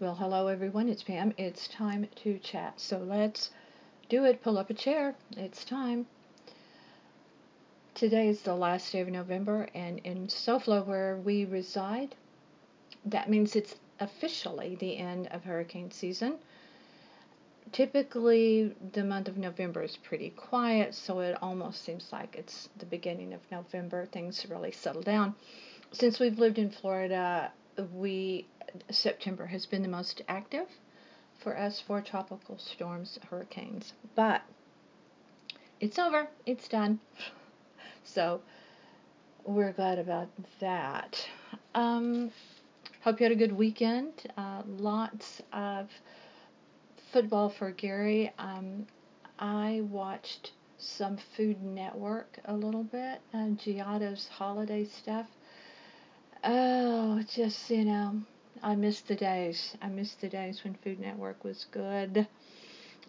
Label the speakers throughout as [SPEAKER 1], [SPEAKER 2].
[SPEAKER 1] Well, hello everyone, it's Pam. It's time to chat. So let's do it. Pull up a chair. It's time. Today is the last day of November, and in SoFlo, where we reside, that means it's officially the end of hurricane season. Typically, the month of November is pretty quiet, so it almost seems like it's the beginning of November. Things really settle down. Since we've lived in Florida, we September has been the most active for us for tropical storms, hurricanes. But it's over, it's done. So we're glad about that. Um, hope you had a good weekend. Uh, lots of football for Gary. Um, I watched some Food Network a little bit, uh, Giada's holiday stuff. Oh, just, you know, I miss the days. I miss the days when Food Network was good.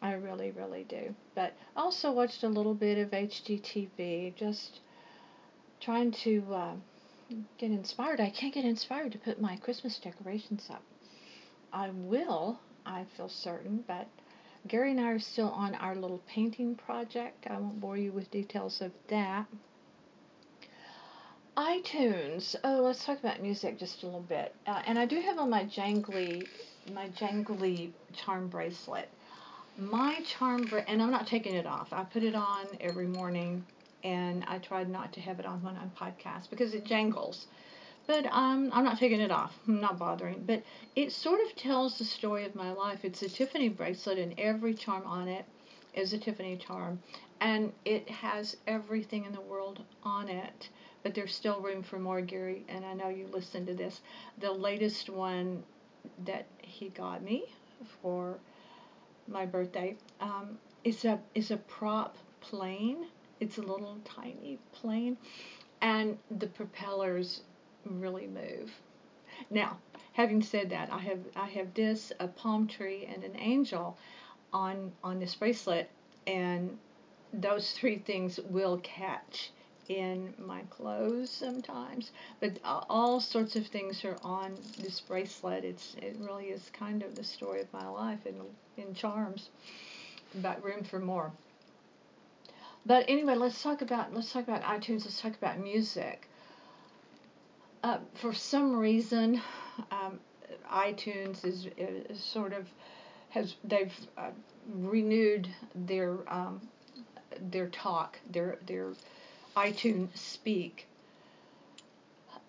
[SPEAKER 1] I really, really do. But I also watched a little bit of HGTV, just trying to uh, get inspired. I can't get inspired to put my Christmas decorations up. I will, I feel certain, but Gary and I are still on our little painting project. I won't bore you with details of that iTunes. Oh, let's talk about music just a little bit. Uh, and I do have on my jangly, my jangly charm bracelet. My charm, bra- and I'm not taking it off. I put it on every morning, and I tried not to have it on when I'm podcast because it jangles. But um, I'm not taking it off. I'm not bothering. But it sort of tells the story of my life. It's a Tiffany bracelet, and every charm on it is a Tiffany charm, and it has everything in the world on it but there's still room for more, Gary. And I know you listened to this. The latest one that he got me for my birthday um, is a is a prop plane. It's a little tiny plane, and the propellers really move. Now, having said that, I have I have this a palm tree and an angel on on this bracelet, and those three things will catch in my clothes sometimes, but all sorts of things are on this bracelet. It's it really is kind of the story of my life in in charms, but room for more. But anyway, let's talk about let's talk about iTunes. Let's talk about music. Uh, for some reason, um, iTunes is, is, sort of has they've uh, renewed their um, their talk their their iTunes Speak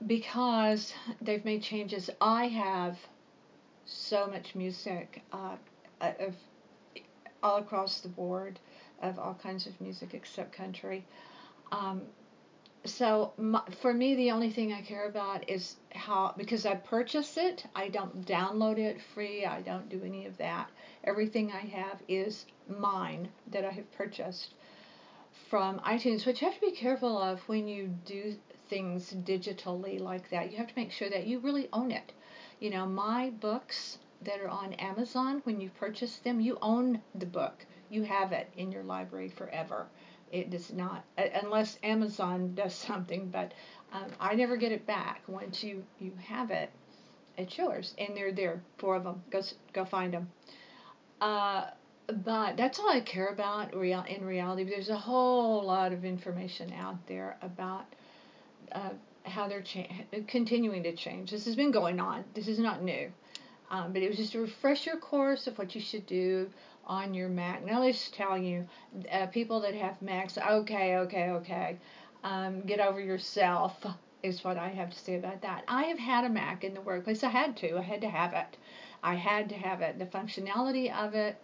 [SPEAKER 1] because they've made changes. I have so much music uh, of all across the board of all kinds of music except country. Um, so my, for me, the only thing I care about is how because I purchase it. I don't download it free. I don't do any of that. Everything I have is mine that I have purchased from iTunes, which you have to be careful of when you do things digitally like that. You have to make sure that you really own it. You know, my books that are on Amazon, when you purchase them, you own the book. You have it in your library forever. It does not, unless Amazon does something, but um, I never get it back. Once you, you have it, it's yours. And they're there, four of them. Go, go find them. Uh, but that's all I care about real in reality. There's a whole lot of information out there about uh, how they're cha- continuing to change. This has been going on. This is not new. Um, but it was just a refresher course of what you should do on your Mac. Now let's tell you, uh, people that have Macs, okay, okay, okay, um, get over yourself is what I have to say about that. I have had a Mac in the workplace. I had to. I had to have it. I had to have it. The functionality of it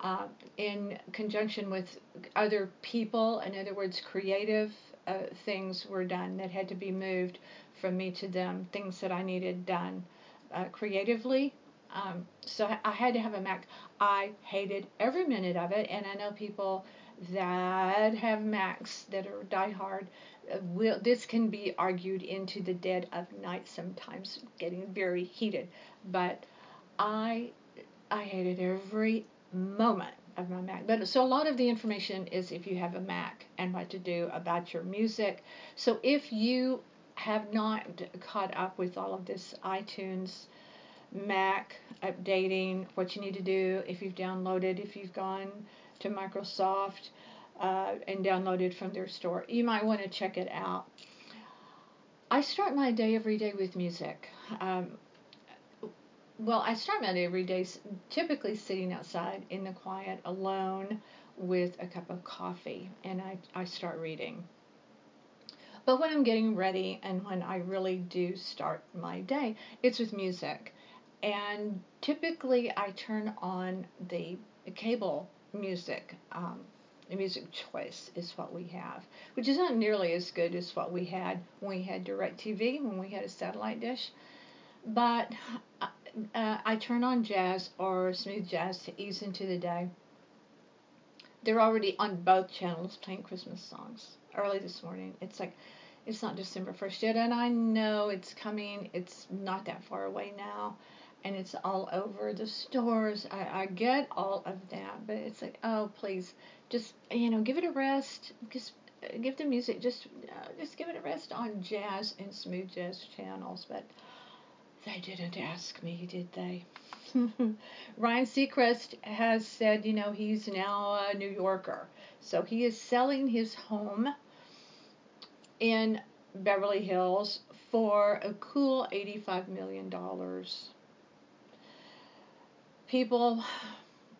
[SPEAKER 1] uh, in conjunction with other people. In other words, creative uh, things were done that had to be moved from me to them, things that I needed done uh, creatively. Um, so I had to have a Mac. I hated every minute of it, and I know people that have Macs that are diehard. Uh, will this can be argued into the dead of night sometimes, getting very heated. But I I hated every moment of my Mac. But so a lot of the information is if you have a Mac and what to do about your music. So if you have not caught up with all of this iTunes Mac, updating what you need to do if you've downloaded, if you've gone to Microsoft uh, and downloaded from their store. You might want to check it out. I start my day every day with music. Um, well, I start my day every day typically sitting outside in the quiet alone with a cup of coffee and I, I start reading. But when I'm getting ready and when I really do start my day, it's with music. And typically I turn on the cable music. Um, the music choice is what we have, which is not nearly as good as what we had when we had DirecTV, when we had a satellite dish. But uh, I turn on jazz or smooth jazz to ease into the day. They're already on both channels playing Christmas songs early this morning. It's like it's not December 1st yet, and I know it's coming. It's not that far away now, and it's all over the stores. I, I get all of that, but it's like, oh, please, just you know, give it a rest. Just uh, give the music just uh, just give it a rest on jazz and smooth jazz channels. But they didn't ask me, did they? Ryan Seacrest has said, you know, he's now a New Yorker, so he is selling his home in Beverly Hills for a cool $85 million. People,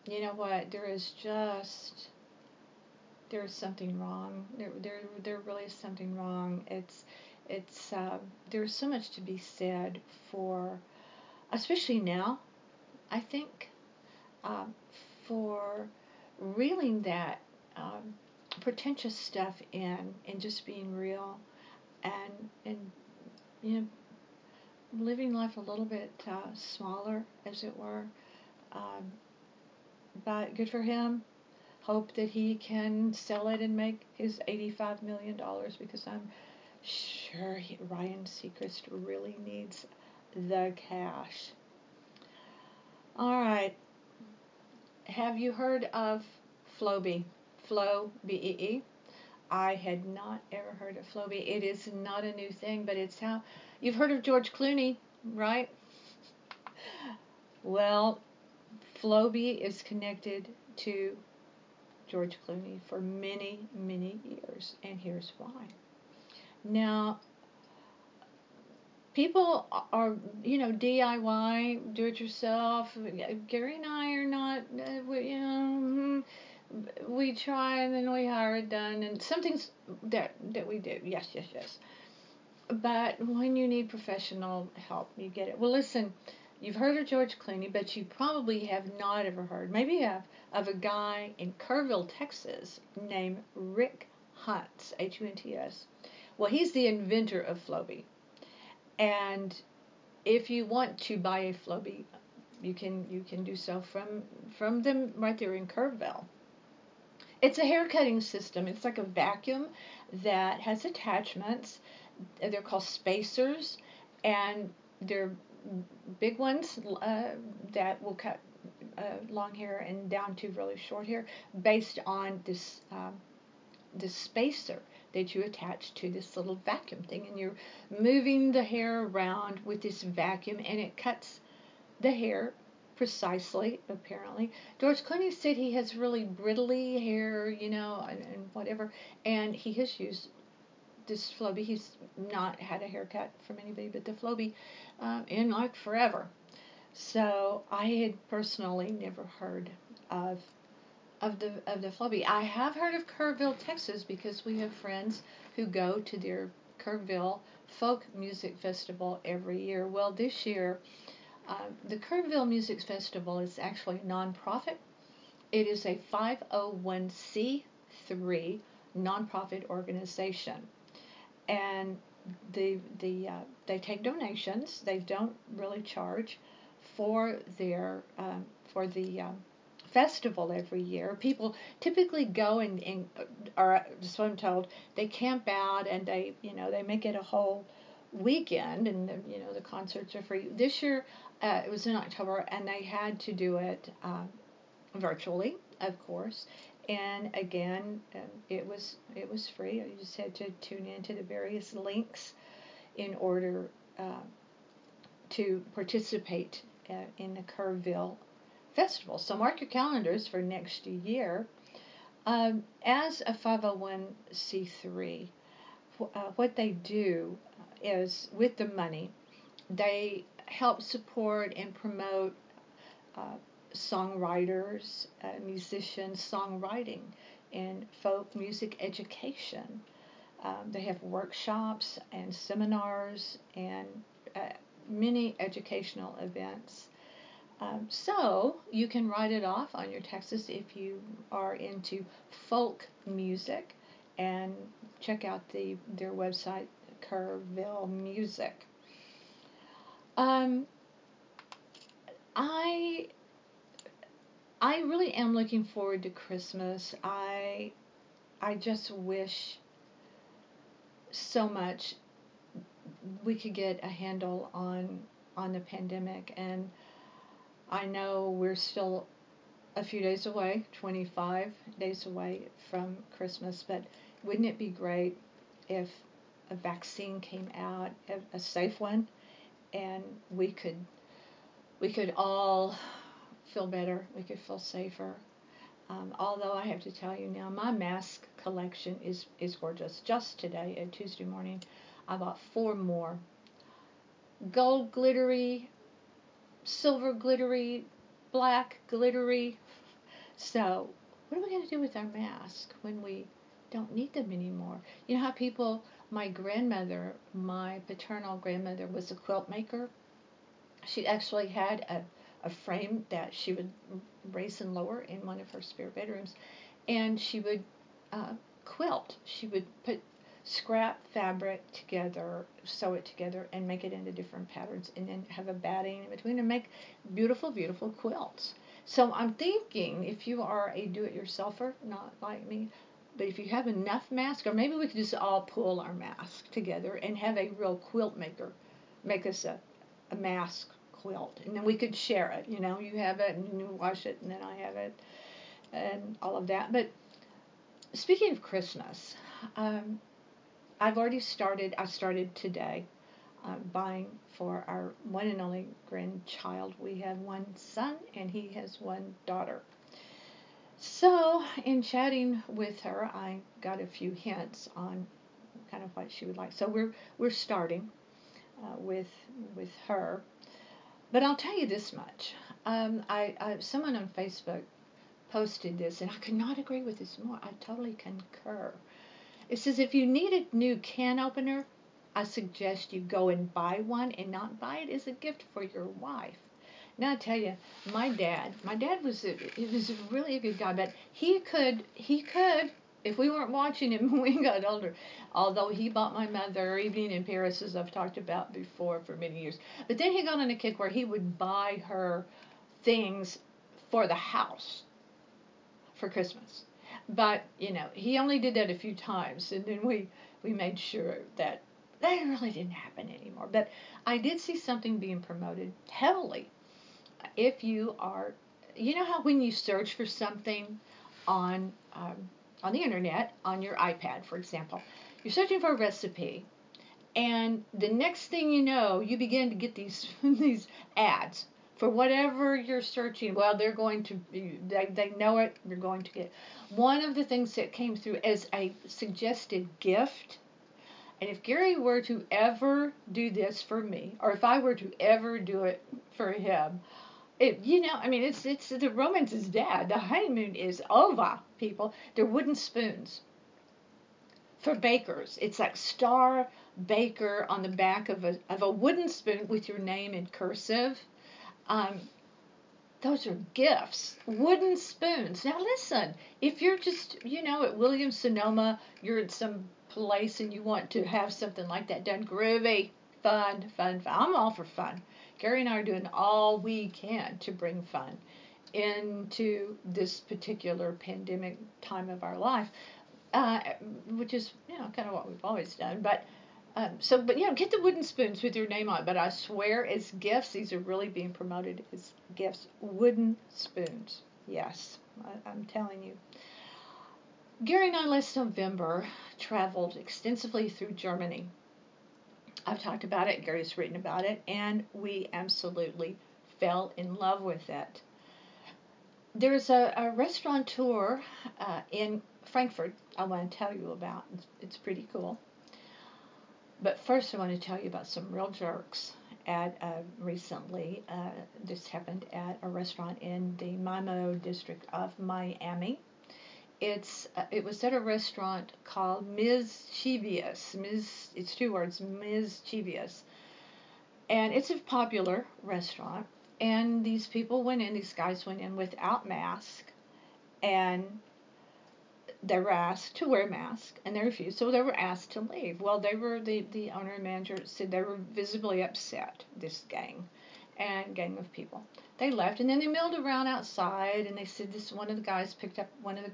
[SPEAKER 1] you know what? There is just there is something wrong. There, there, there really is something wrong. It's, it's. Uh, there's so much to be said for, especially now. I think, uh, for reeling that um, pretentious stuff in and just being real and and you know living life a little bit uh, smaller as it were um, but good for him hope that he can sell it and make his 85 million dollars because I'm sure he, Ryan Seacrest really needs the cash all right have you heard of Flowbee Flow, B E E. I had not ever heard of Flowbee. It is not a new thing, but it's how you've heard of George Clooney, right? Well, Flowbee is connected to George Clooney for many, many years, and here's why. Now, people are, you know, DIY, do it yourself. Gary and I are not, uh, you know, hmm, we try and then we hire it done and some things that that we do. Yes yes yes. But when you need professional help you get it. Well listen you've heard of george clooney but you probably have not ever heard maybe you have of a guy in kerrville texas named rick hunts h-u-n-t-s well he's the inventor of Flowbee. and if you want to buy a Flowbee, you can you can do so from from them right there in kerrville it's a hair cutting system. It's like a vacuum that has attachments. They're called spacers, and they're big ones uh, that will cut uh, long hair and down to really short hair based on this this spacer that you attach to this little vacuum thing, and you're moving the hair around with this vacuum, and it cuts the hair precisely, apparently. George Clooney said he has really brittly hair, you know, and, and whatever, and he has used this Flowbee. He's not had a haircut from anybody but the Flowbee um, in like forever. So I had personally never heard of of the of the Flowbee. I have heard of Kerrville, Texas, because we have friends who go to their Kerrville Folk Music Festival every year. Well, this year uh, the Kerrville Music Festival is actually a nonprofit. It is a 501c3 nonprofit organization, and the the uh, they take donations. They don't really charge for their um, for the um, festival every year. People typically go and, and are, so I'm told, they camp out and they, you know, they make it a whole weekend and, the, you know, the concerts are free. This year uh, it was in October, and they had to do it um, virtually, of course. And again, um, it was it was free. You just had to tune into the various links in order uh, to participate uh, in the Kerrville Festival. So mark your calendars for next year. Um, as a 501c3, uh, what they do is with the money, they help support and promote uh, songwriters, uh, musicians, songwriting, and folk music education. Um, they have workshops and seminars and uh, many educational events. Um, so you can write it off on your taxes if you are into folk music and check out the their website Kerrville Music. Um, I I really am looking forward to Christmas. I I just wish so much we could get a handle on on the pandemic and I know we're still a few days away, 25 days away from Christmas, but wouldn't it be great if a vaccine came out, a safe one, and we could we could all feel better, we could feel safer. Um, although I have to tell you now, my mask collection is, is gorgeous. Just today, at Tuesday morning, I bought four more. Gold glittery, silver glittery, black glittery. So, what are we going to do with our mask when we don't need them anymore? You know how people, my grandmother, my paternal grandmother was a quilt maker. She actually had a a frame that she would raise and lower in one of her spare bedrooms, and she would uh, quilt. She would put scrap fabric together, sew it together, and make it into different patterns, and then have a batting in between and make beautiful, beautiful quilts. So I'm thinking if you are a do-it-yourselfer, not like me, but if you have enough masks, or maybe we could just all pull our masks together and have a real quilt maker make us a, a mask quilt, and then we could share it. You know, you have it and you wash it, and then I have it, and all of that. But speaking of Christmas, um, I've already started. I started today uh, buying for our one and only grandchild. We have one son, and he has one daughter. So, in chatting with her, I got a few hints on kind of what she would like. So we're we're starting uh, with with her. But I'll tell you this much. Um, I, I someone on Facebook posted this, and I could not agree with this more. I totally concur. It says if you need a new can opener, I suggest you go and buy one and not buy it as a gift for your wife. Now I tell you, my dad, my dad was a, he was really a good guy, but he could he could if we weren't watching him when we got older, although he bought my mother Evening in Paris, as I've talked about before for many years. But then he got on a kick where he would buy her things for the house for Christmas. But, you know, he only did that a few times, and then we, we made sure that that really didn't happen anymore. But I did see something being promoted heavily. If you are, you know how when you search for something on um, on the internet on your iPad, for example. You're searching for a recipe, and the next thing you know, you begin to get these these ads for whatever you're searching. Well, they're going to they they know it. You're going to get one of the things that came through as a suggested gift. And if Gary were to ever do this for me, or if I were to ever do it for him, it, you know, I mean, it's it's the romance is dead. The honeymoon is over, people. They're wooden spoons for bakers. It's like Star Baker on the back of a of a wooden spoon with your name in cursive. Um, those are gifts. Wooden spoons. Now listen, if you're just, you know, at Williams Sonoma, you're at some place and you want to have something like that done, groovy, fun, fun, fun. I'm all for fun. Gary and I are doing all we can to bring fun into this particular pandemic time of our life, uh, which is you know kind of what we've always done. But um, so, but you know, get the wooden spoons with your name on. it. But I swear, as gifts, these are really being promoted as gifts. Wooden spoons, yes, I, I'm telling you. Gary and I last November traveled extensively through Germany I've talked about it, Gary's written about it, and we absolutely fell in love with it. There's a, a restaurateur uh, in Frankfurt I want to tell you about. It's, it's pretty cool. But first, I want to tell you about some real jerks. At uh, recently, uh, this happened at a restaurant in the MIMO district of Miami. It's uh, it was at a restaurant called Ms. Cheezious. Ms. It's two words, Ms. Cheezious, and it's a popular restaurant. And these people went in. These guys went in without mask, and they were asked to wear masks and they refused, so they were asked to leave. Well, they were the the owner and manager said they were visibly upset. This gang and gang of people. They left and then they milled around outside and they said this one of the guys picked up one of the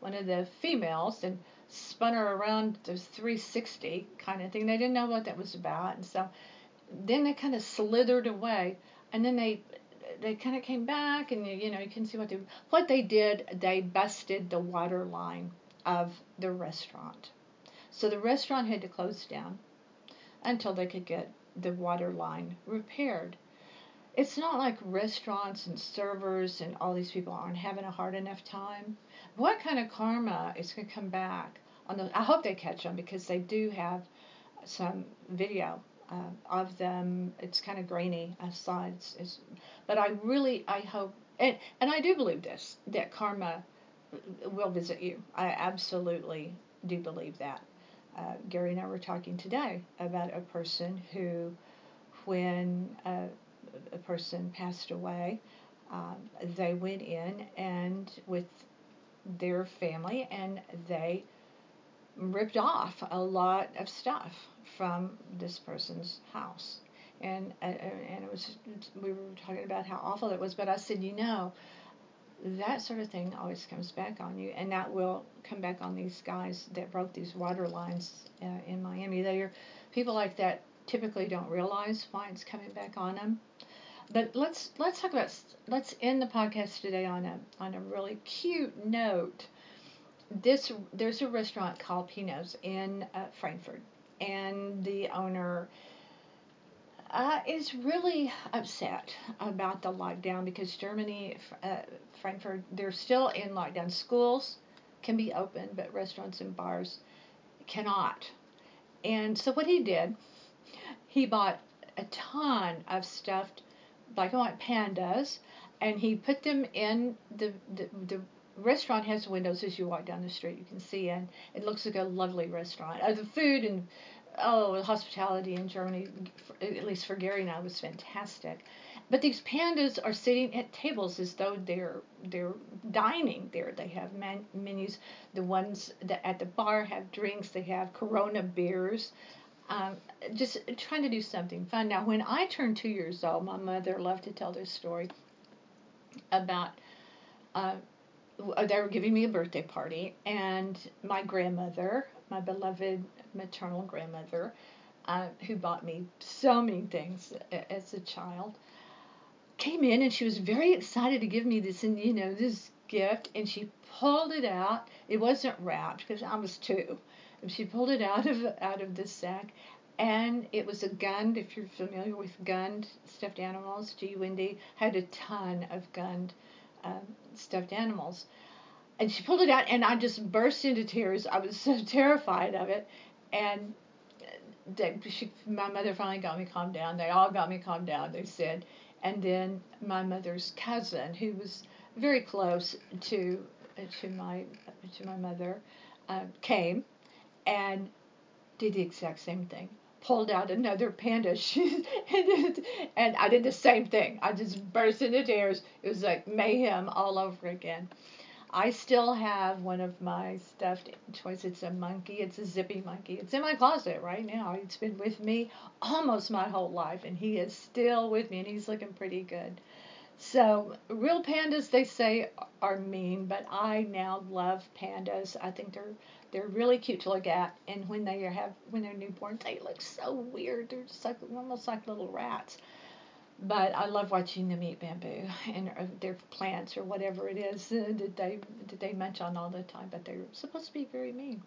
[SPEAKER 1] one of the females and spun her around the 360 kind of thing. They didn't know what that was about, and so then they kind of slithered away, and then they they kind of came back, and you know you can see what they what they did. They busted the water line of the restaurant, so the restaurant had to close down until they could get the water line repaired. It's not like restaurants and servers and all these people aren't having a hard enough time. What kind of karma is going to come back on the? I hope they catch them because they do have some video uh, of them. It's kind of grainy aside, it's, it's, but I really I hope and and I do believe this that karma will visit you. I absolutely do believe that. Uh, Gary and I were talking today about a person who, when uh, a person passed away, um, they went in and with their family and they ripped off a lot of stuff from this person's house. And, and it was we were talking about how awful it was, but I said, you know, that sort of thing always comes back on you, and that will come back on these guys that broke these water lines uh, in Miami. They are people like that typically don't realize why it's coming back on them. But let's let's talk about let's end the podcast today on a on a really cute note. This there's a restaurant called Pino's in uh, Frankfurt, and the owner uh, is really upset about the lockdown because Germany, uh, Frankfurt, they're still in lockdown. Schools can be open, but restaurants and bars cannot. And so what he did, he bought a ton of stuffed black and white pandas, and he put them in the the, the restaurant has windows as you walk down the street. You can see in. It looks like a lovely restaurant. Uh, the food and oh, the hospitality in Germany, at least for Gary and I, was fantastic. But these pandas are sitting at tables as though they're they're dining there. They have menus. The ones that at the bar have drinks. They have Corona beers. Um, just trying to do something fun. Now, when I turned two years old, my mother loved to tell this story about. Uh, they were giving me a birthday party, and my grandmother, my beloved maternal grandmother, uh, who bought me so many things as a child, came in and she was very excited to give me this, and you know, this gift, and she pulled it out. It wasn't wrapped because I was two. And she pulled it out of out of the sack, and it was a Gund. If you're familiar with Gund stuffed animals, G. Wendy had a ton of Gund um, stuffed animals. And she pulled it out, and I just burst into tears. I was so terrified of it. And she, my mother finally got me calmed down. They all got me calmed down, they said. And then my mother's cousin, who was very close to to my to my mother, uh, came and did the exact same thing. Pulled out another panda, and I did the same thing. I just burst into tears. It was like mayhem all over again. I still have one of my stuffed toys. It's a monkey. It's a zippy monkey. It's in my closet right now. It's been with me almost my whole life, and he is still with me, and he's looking pretty good. So, real pandas, they say, are mean, but I now love pandas. I think they're they're really cute to look at, and when they have when they're newborns, they look so weird. They're just like almost like little rats but I love watching them eat bamboo and their plants or whatever it is uh, that they that they munch on all the time. But they're supposed to be very mean.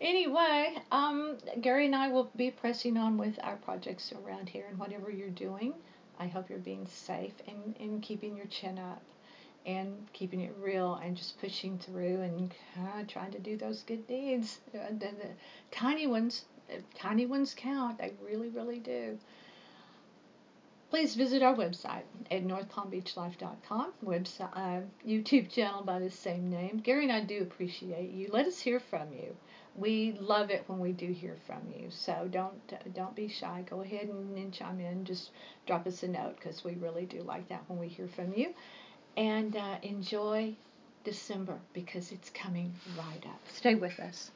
[SPEAKER 1] Anyway, um, Gary and I will be pressing on with our projects around here and whatever you're doing. I hope you're being safe and, and keeping your chin up and keeping it real and just pushing through and uh, trying to do those good deeds. Uh, the, the tiny ones, uh, tiny ones count. They really, really do. Please visit our website at northpalmbeachlife.com, website, uh, YouTube channel by the same name. Gary and I do appreciate you. Let us hear from you. We love it when we do hear from you. So don't don't be shy. Go ahead and, and chime in. Just drop us a note because we really do like that when we hear from you and uh, enjoy December because it's coming right up. Stay with us.